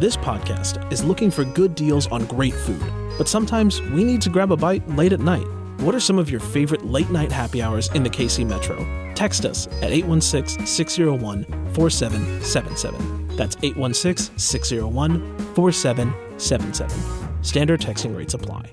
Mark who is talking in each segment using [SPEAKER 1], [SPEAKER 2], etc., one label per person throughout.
[SPEAKER 1] This podcast is looking for good deals on great food, but sometimes we need to grab a bite late at night. What are some of your favorite late night happy hours in the KC Metro? Text us at 816 601 4777. That's 816 601 4777. Standard texting rates apply.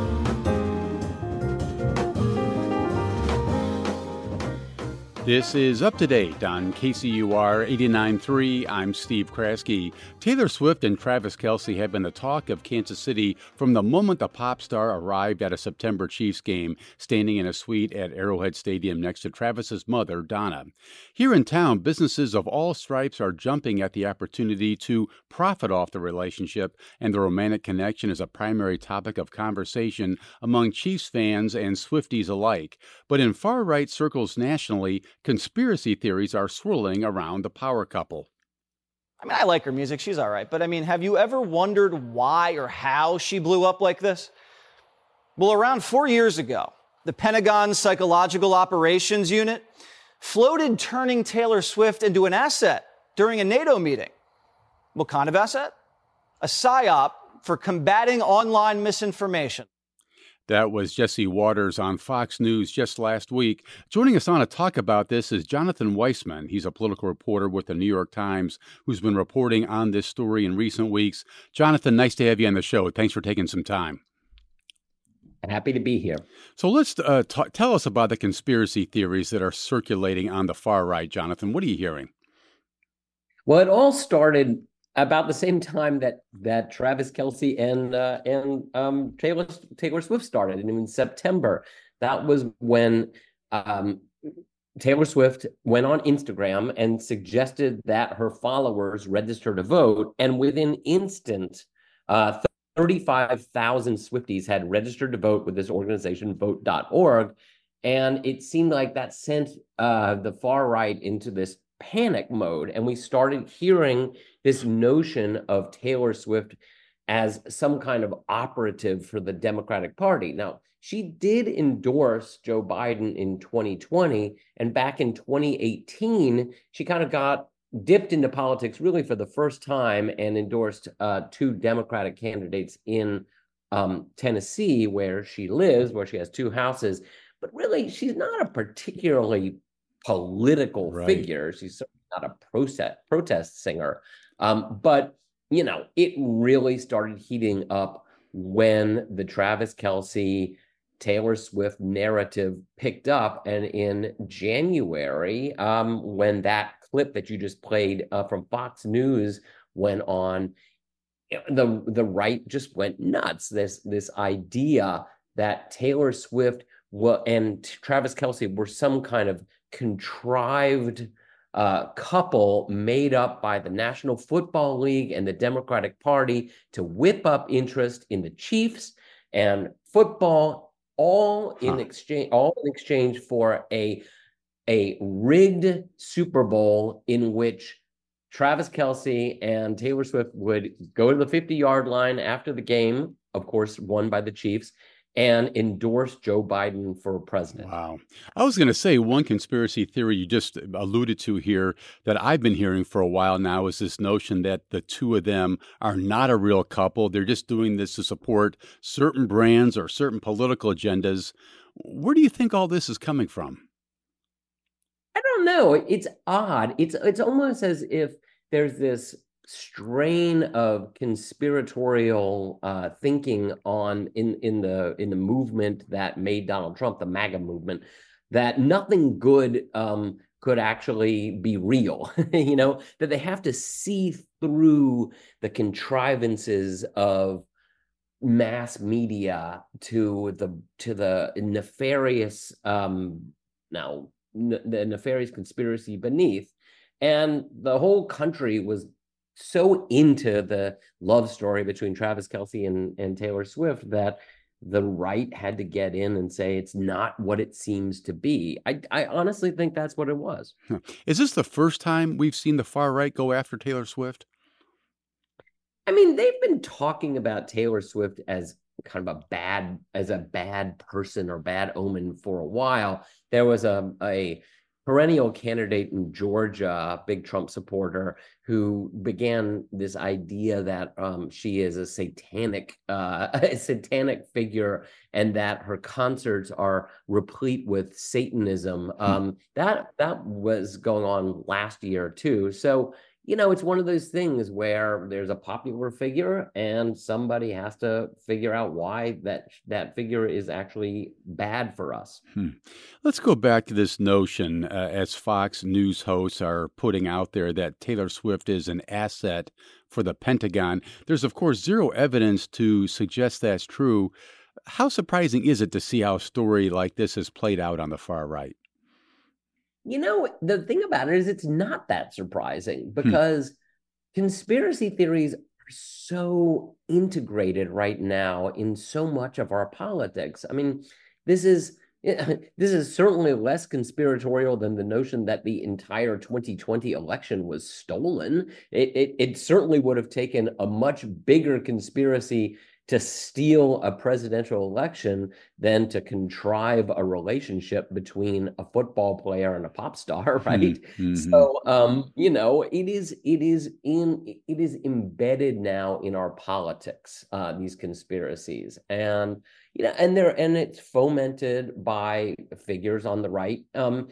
[SPEAKER 2] This is up to date on KCUR 89.3. I'm Steve Kraske. Taylor Swift and Travis Kelce have been the talk of Kansas City from the moment the pop star arrived at a September Chiefs game, standing in a suite at Arrowhead Stadium next to Travis's mother, Donna. Here in town, businesses of all stripes are jumping at the opportunity to profit off the relationship, and the romantic connection is a primary topic of conversation among Chiefs fans and Swifties alike. But in far right circles nationally, conspiracy theories are swirling around the power couple.
[SPEAKER 3] I mean, I like her music, she's all right, but I mean, have you ever wondered why or how she blew up like this? Well, around four years ago, the Pentagon Psychological Operations Unit floated turning Taylor Swift into an asset during a NATO meeting. What kind of asset? A psyop for combating online misinformation.
[SPEAKER 2] That was Jesse Watters on Fox News just last week. Joining us on to talk about this is Jonathan Weisman. He's a political reporter with the New York Times who's been reporting on this story in recent weeks. Jonathan, nice to have you on the show. Thanks for taking some time.
[SPEAKER 4] And happy to be here.
[SPEAKER 2] So let's uh, t- tell us about the conspiracy theories that are circulating on the far right, Jonathan. What are you hearing?
[SPEAKER 4] Well, it all started about the same time that that Travis Kelce and uh, and um, Taylor Taylor Swift started, and in September, that was when um, Taylor Swift went on Instagram and suggested that her followers register to vote, and within instant, uh, 35,000 Swifties had registered to vote with this organization, Vote.org, and it seemed like that sent uh, the far right into this panic mode, and we started hearing this notion of Taylor Swift as some kind of operative for the Democratic Party. Now, she did endorse Joe Biden in 2020. And back in 2018, she kind of got dipped into politics really for the first time and endorsed uh, two Democratic candidates in um, Tennessee, where she lives, where she has two houses. But really, she's not a particularly political right. figure. She's certainly not a protest protest singer. Um, but you know, it really started heating up when the Travis Kelce Taylor Swift narrative picked up, and in January, um, when that clip that you just played uh, from Fox News went on, the the right just went nuts. This this idea that Taylor Swift and Travis Kelce were some kind of contrived uh, couple made up by the National Football League and the Democratic Party to whip up interest in the Chiefs and football, all huh. in exchange, all in exchange for a a rigged Super Bowl in which Travis Kelce and Taylor Swift would go to the 50 yard line after the game, of course, won by the Chiefs, and endorse Joe Biden for president.
[SPEAKER 2] Wow. I was going to say one conspiracy theory you just alluded to here that I've been hearing for a while now is this notion that the two of them are not a real couple. They're just doing this to support certain brands or certain political agendas. Where do you think all this is coming from?
[SPEAKER 4] I don't know. It's odd. It's it's almost as if there's this strain of conspiratorial uh, thinking on in in the in the movement that made Donald Trump the MAGA movement that nothing good um, could actually be real. you know that they have to see through the contrivances of mass media to the to the nefarious um now the nefarious conspiracy beneath and the whole country was so into the love story between Travis Kelce and, and Taylor Swift that the right had to get in and say it's not what it seems to be. I, I honestly think that's what it was.
[SPEAKER 2] Is this the first time we've seen the far right go after Taylor Swift?
[SPEAKER 4] I mean, they've been talking about Taylor Swift as kind of a bad as a bad person or bad omen for a while. There was a a perennial candidate in Georgia, big Trump supporter, who began this idea that um, she is a satanic, uh, a satanic figure, and that her concerts are replete with Satanism. Hmm. Um, that that was going on last year too. So you know, it's one of those things where there's a popular figure and somebody has to figure out why that that figure is actually bad for us.
[SPEAKER 2] Hmm. Let's go back to this notion uh, as Fox News hosts are putting out there that Taylor Swift is an asset for the Pentagon. There's of course zero evidence to suggest that's true. How surprising is it to see how a story like this is played out on the far right?
[SPEAKER 4] You know, the thing about it is it's not that surprising hmm. because hmm. conspiracy theories are so integrated right now in so much of our politics. I mean, this is this is certainly less conspiratorial than the notion that the entire 2020 election was stolen. It, it, it certainly would have taken a much bigger conspiracy to steal a presidential election than to contrive a relationship between a football player and a pop star right? Mm-hmm. so um you know it is it is in it is embedded now in our politics uh these conspiracies. And you know and they're and it's fomented by figures on the right. Um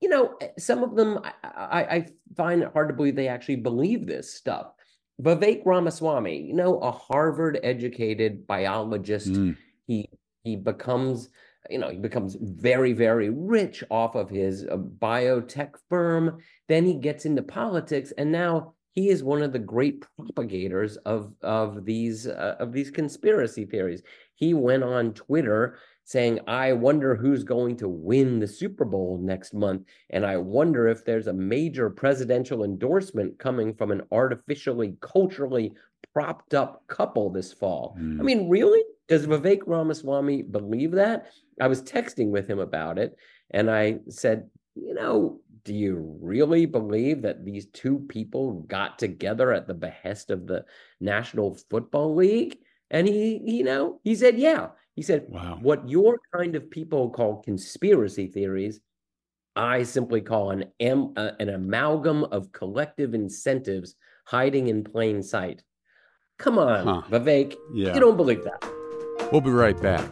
[SPEAKER 4] you know some of them I, I, I find it hard to believe they actually believe this stuff Vivek Ramaswamy, you know, a Harvard educated biologist, mm. he he becomes, you know, he becomes very very rich off of his uh, biotech firm. Then he gets into politics, and now he is one of the great propagators of of these uh, of these conspiracy theories. He went on Twitter saying, I wonder who's going to win the Super Bowl next month. And I wonder if there's a major presidential endorsement coming from an artificially, culturally propped up couple this fall. Mm. I mean, really? Does Vivek Ramaswamy believe that? I was texting with him about it. And I said, you know, do you really believe that these two people got together at the behest of the National Football League? And he, you know, he said, yeah. He said, wow. What your kind of people call conspiracy theories, I simply call an, am, uh, an amalgam of collective incentives hiding in plain sight. Come on, huh. Vivek. Yeah. You don't believe that.
[SPEAKER 2] We'll be right back.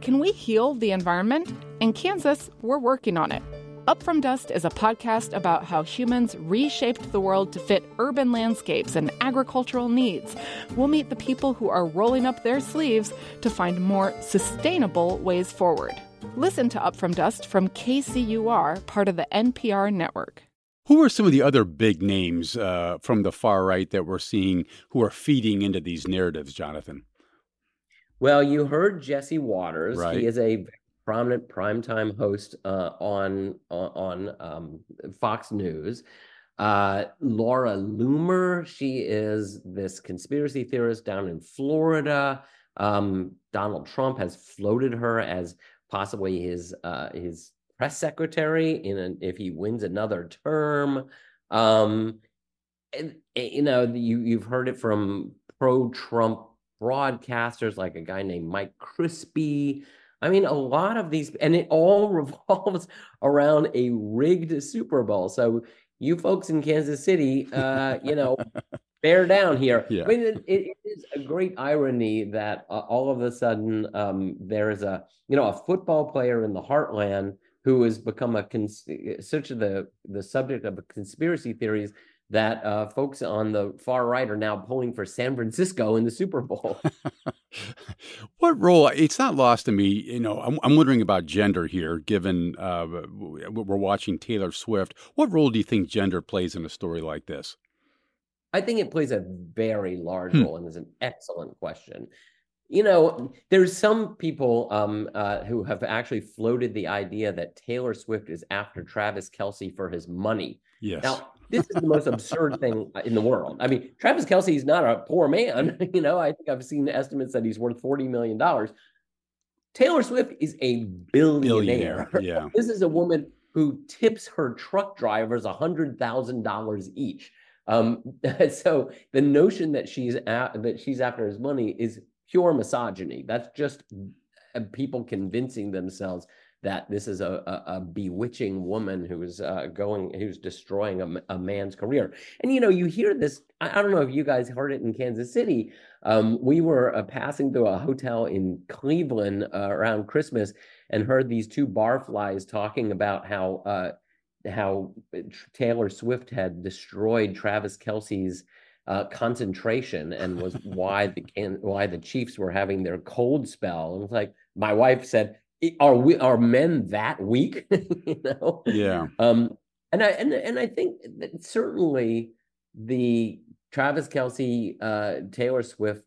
[SPEAKER 5] Can we heal the environment? In Kansas, we're working on it. Up From Dust is a podcast about how humans reshaped the world to fit urban landscapes and agricultural needs. We'll meet the people who are rolling up their sleeves to find more sustainable ways forward. Listen to Up From Dust from KCUR, part of the NPR network.
[SPEAKER 2] Who are some of the other big names uh, from the far right that we're seeing who are feeding into these narratives, Jonathan?
[SPEAKER 4] Well, you heard Jesse Watters.
[SPEAKER 2] Right.
[SPEAKER 4] He is a prominent primetime host uh, on on um, Fox News. Uh, Laura Loomer, she is this conspiracy theorist down in Florida. Um, Donald Trump has floated her as possibly his uh, his press secretary in an, if he wins another term. Um, and, you know, you you've heard it from pro-Trump broadcasters like a guy named Mike Crispi. I mean, a lot of these, and it all revolves around a rigged Super Bowl. So you folks in Kansas City, uh, you know, bear down here.
[SPEAKER 2] Yeah.
[SPEAKER 4] I mean, it, it is a great irony that uh, all of a sudden um, there is a, you know, a football player in the heartland who has become a cons- such the the subject of conspiracy theories that uh, folks on the far right are now pulling for San Francisco in the Super Bowl.
[SPEAKER 2] what role? It's not lost to me. You know, I'm, I'm wondering about gender here. Given uh, we're watching Taylor Swift, what role do you think gender plays in a story like this?
[SPEAKER 4] I think it plays a very large hmm. role, and is an excellent question. You know, there's some people um, uh, who have actually floated the idea that Taylor Swift is after Travis Kelce for his money.
[SPEAKER 2] Yes.
[SPEAKER 4] Now, this is the most absurd thing in the world. I mean, Travis Kelce is not a poor man. You know, I think I've seen estimates that he's worth $40 million. Taylor Swift is a billionaire.
[SPEAKER 2] billionaire yeah.
[SPEAKER 4] this is a woman who tips her truck drivers $100,000 each. Um, so the notion that she's at, that she's after his money is pure misogyny. That's just uh, people convincing themselves that this is a, a, a bewitching woman who's uh, going, who's destroying a, a, man's career. And you know, you hear this. I, I, don't know if you guys heard it in Kansas City. Um, we were uh, passing through a hotel in Cleveland uh, around Christmas and heard these two barflies talking about how uh, how Taylor Swift had destroyed Travis Kelce's uh, concentration and was why the why the Chiefs were having their cold spell. And it's like my wife said, are we are men that weak? you know?
[SPEAKER 2] Yeah.
[SPEAKER 4] Um, and I and and I think that certainly the Travis Kelce uh, Taylor Swift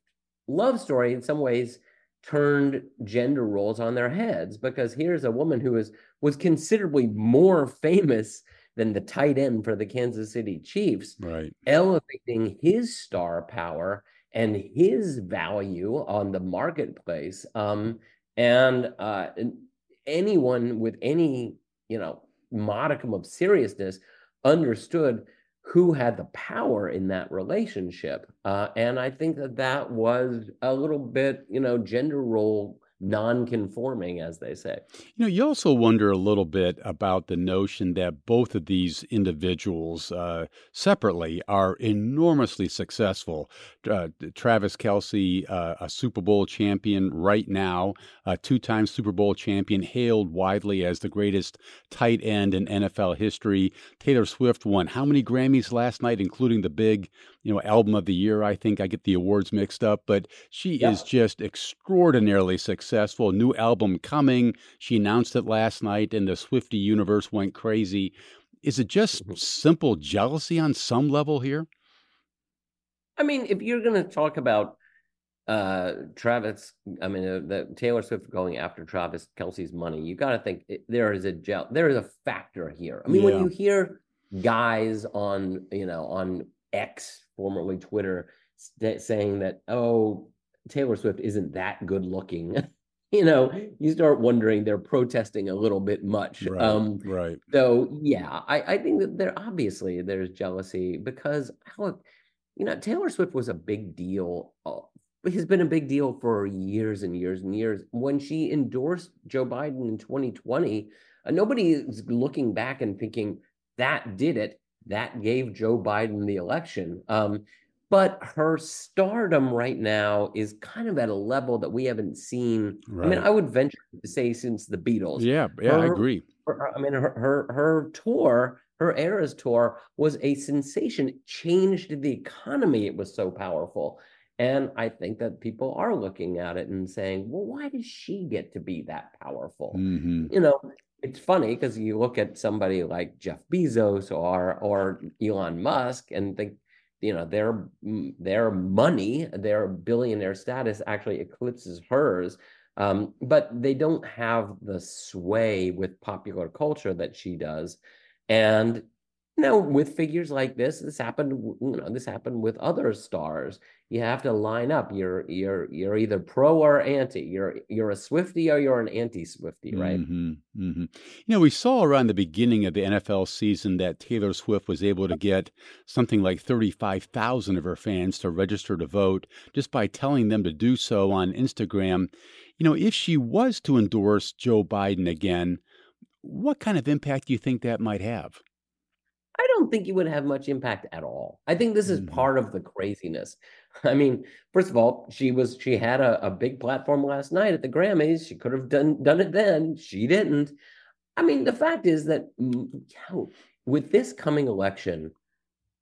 [SPEAKER 4] love story in some ways turned gender roles on their heads because here's a woman who is was considerably more famous than the tight end for the Kansas City Chiefs,
[SPEAKER 2] right?
[SPEAKER 4] Elevating his star power and his value on the marketplace. Um, and uh, anyone with any you know modicum of seriousness understood who had the power in that relationship uh, and i think that that was a little bit you know gender role non-conforming as they say.
[SPEAKER 2] You know you also wonder a little bit about the notion that both of these individuals uh, separately are enormously successful. Uh, travis kelce uh, a super bowl champion right now a two-time super bowl champion hailed widely as the greatest tight end in nfl history. Taylor swift won how many grammys last night including the big you know album of the year i think i get the awards mixed up but she yeah. is just extraordinarily successful new album coming she announced it last night and the swifty universe went crazy is it just mm-hmm. simple jealousy on some level here
[SPEAKER 4] i mean if you're going to talk about uh Travis, I mean, uh, the Taylor Swift going after Travis Kelce's money. You got to think it, there is a gel, there is a factor here. I mean, yeah. when you hear guys on, you know, on X, formerly Twitter, st- saying that, oh, Taylor Swift isn't that good looking. you know, you start wondering they're protesting a little bit much.
[SPEAKER 2] Right. Um, right.
[SPEAKER 4] So yeah, I, I think that there obviously there's jealousy because you know, Taylor Swift was a big deal. Uh, has been a big deal for years and years and years. When she endorsed Joe Biden in 2020, uh, nobody is looking back and thinking that did it that gave Joe Biden the election. Um, but her stardom right now is kind of at a level that we haven't seen. Right. I mean, I would venture to say since the Beatles.
[SPEAKER 2] Yeah, yeah, her, I agree.
[SPEAKER 4] Her, I mean, her, her her tour, her Eras tour, was a sensation. It changed the economy. It was so powerful. And I think that people are looking at it and saying, well, why does she get to be that powerful?
[SPEAKER 2] Mm-hmm.
[SPEAKER 4] You know, it's funny because you look at somebody like Jeff Bezos or or Elon Musk and think, you know, their their money, their billionaire status actually eclipses hers. Um, but they don't have the sway with popular culture that she does. And know, with figures like this, this happened. You know, this happened with other stars. You have to line up. You're you're you're either pro or anti. You're you're a Swifty or you're an anti-Swifty, right?
[SPEAKER 2] Mm-hmm, mm-hmm. You know, we saw around the beginning of the NFL season that Taylor Swift was able to get something like thirty-five thousand of her fans to register to vote just by telling them to do so on Instagram. You know, if she was to endorse Joe Biden again, what kind of impact do you think that might have?
[SPEAKER 4] I don't think it would have much impact at all. I think this is mm-hmm. part of the craziness. I mean, first of all, she was she had a, a big platform last night at the Grammys. She could have done done it then. She didn't. I mean, the fact is that mm, with this coming election,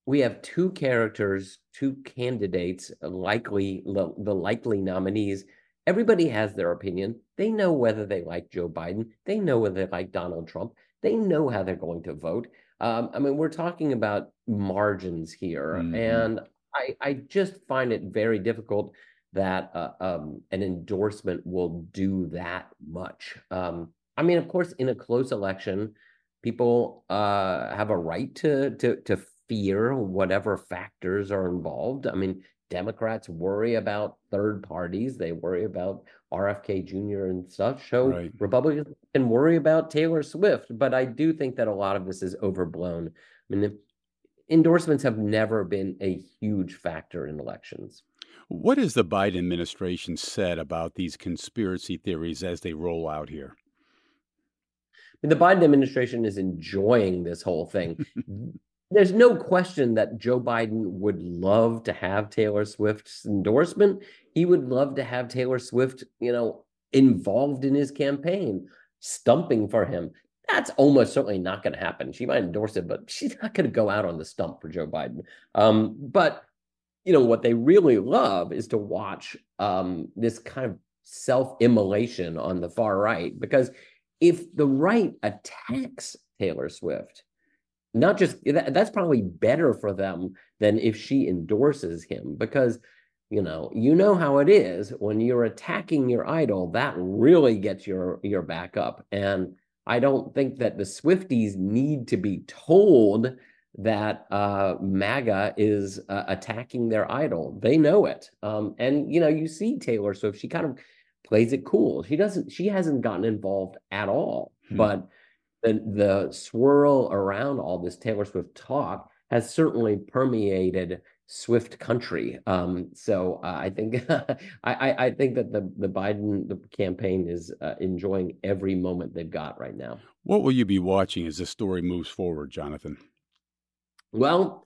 [SPEAKER 4] we have two characters, two candidates, likely the, the likely nominees. Everybody has their opinion. They know whether they like Joe Biden. They know whether they like Donald Trump. They know how they're going to vote. Um, I mean, we're talking about margins here, mm-hmm. and I, I just find it very difficult that uh, um, an endorsement will do that much. Um, I mean, of course, in a close election, people uh, have a right to to to fear whatever factors are involved. I mean, Democrats worry about third parties. They worry about RFK Jr. and such. So right. Republicans can worry about Taylor Swift. But I do think that a lot of this is overblown. I mean, endorsements have never been a huge factor in elections.
[SPEAKER 2] What has the Biden administration said about these conspiracy theories as they roll out here?
[SPEAKER 4] The Biden administration is enjoying this whole thing. There's no question that Joe Biden would love to have Taylor Swift's endorsement. He would love to have Taylor Swift, you know, involved in his campaign, stumping for him. That's almost certainly not going to happen. She might endorse it, but she's not going to go out on the stump for Joe Biden. Um, but you know what they really love is to watch um, this kind of self-immolation on the far right because if the right attacks Taylor Swift, not just that, that's probably better for them than if she endorses him because you know you know how it is when you're attacking your idol that really gets your your back up and i don't think that the swifties need to be told that uh, MAGA is uh, attacking their idol. They know it, um, and you know you see Taylor Swift. She kind of plays it cool. She doesn't. She hasn't gotten involved at all. Hmm. But the the swirl around all this Taylor Swift talk has certainly permeated Swift country. Um, so uh, I think I, I think that the the Biden the campaign is uh, enjoying every moment they've got right now.
[SPEAKER 2] What will you be watching as this story moves forward, Jonathan?
[SPEAKER 4] Well,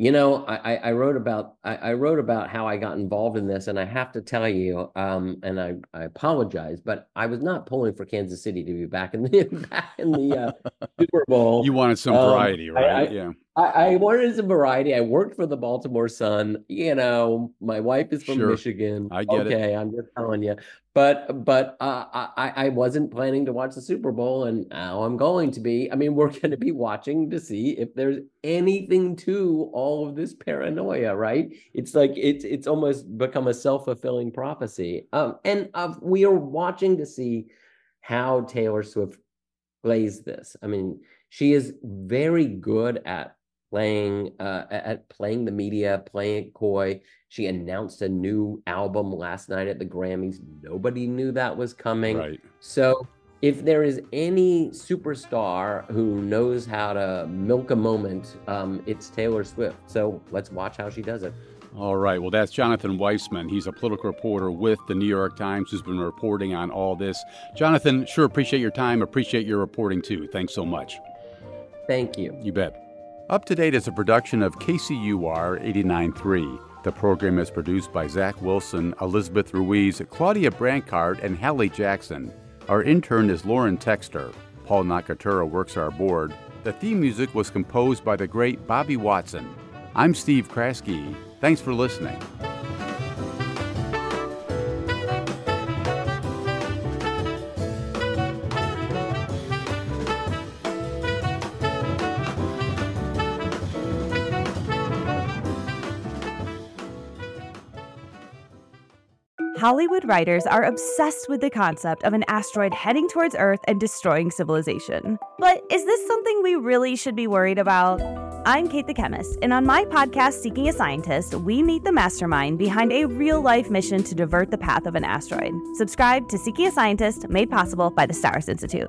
[SPEAKER 4] you know, I, I wrote about I, I, wrote about how I got involved in this, and I have to tell you, um, and I, I apologize, but I was not pulling for Kansas City to be back in the back in the uh, Super Bowl.
[SPEAKER 2] You wanted some um, variety, right?
[SPEAKER 4] I, yeah. I, I, wanted some variety. I worked for the Baltimore Sun. You know, my wife is from
[SPEAKER 2] sure.
[SPEAKER 4] Michigan.
[SPEAKER 2] I get
[SPEAKER 4] okay, it. Okay, I'm just telling you. But but uh, I I wasn't planning to watch the Super Bowl, and now I'm going to be. I mean, we're going to be watching to see if there's anything to all of this paranoia. Right? It's like it's it's almost become a self fulfilling prophecy. Um, and uh, we are watching to see how Taylor Swift plays this. I mean, she is very good at playing uh, at playing the media, playing coy. She announced a new album last night at the Grammys. Nobody knew that was coming.
[SPEAKER 2] Right.
[SPEAKER 4] So if there is any superstar who knows how to milk a moment, um, it's Taylor Swift. So let's watch how she does it.
[SPEAKER 2] All right. Well, that's Jonathan Weisman. He's a political reporter with the New York Times who's been reporting on all this. Jonathan, sure appreciate your time. Appreciate your reporting too. Thanks so much.
[SPEAKER 4] Thank you.
[SPEAKER 2] You bet. Up to Date is a production of KCUR 89.3. The program is produced by Zach Wilson, Elizabeth Ruiz, Claudia Brancard, and Hallie Jackson. Our intern is Lauren Texter. Paul Nakatura works our board. The theme music was composed by the great Bobby Watson. I'm Steve Kraske. Thanks for listening.
[SPEAKER 6] Hollywood writers are obsessed with the concept of an asteroid heading towards Earth and destroying civilization. But is this something we really should be worried about? I'm Kate the Chemist, and on my podcast, Seeking a Scientist, we meet the mastermind behind a real life mission to divert the path of an asteroid. Subscribe to Seeking a Scientist, made possible by the STARS Institute.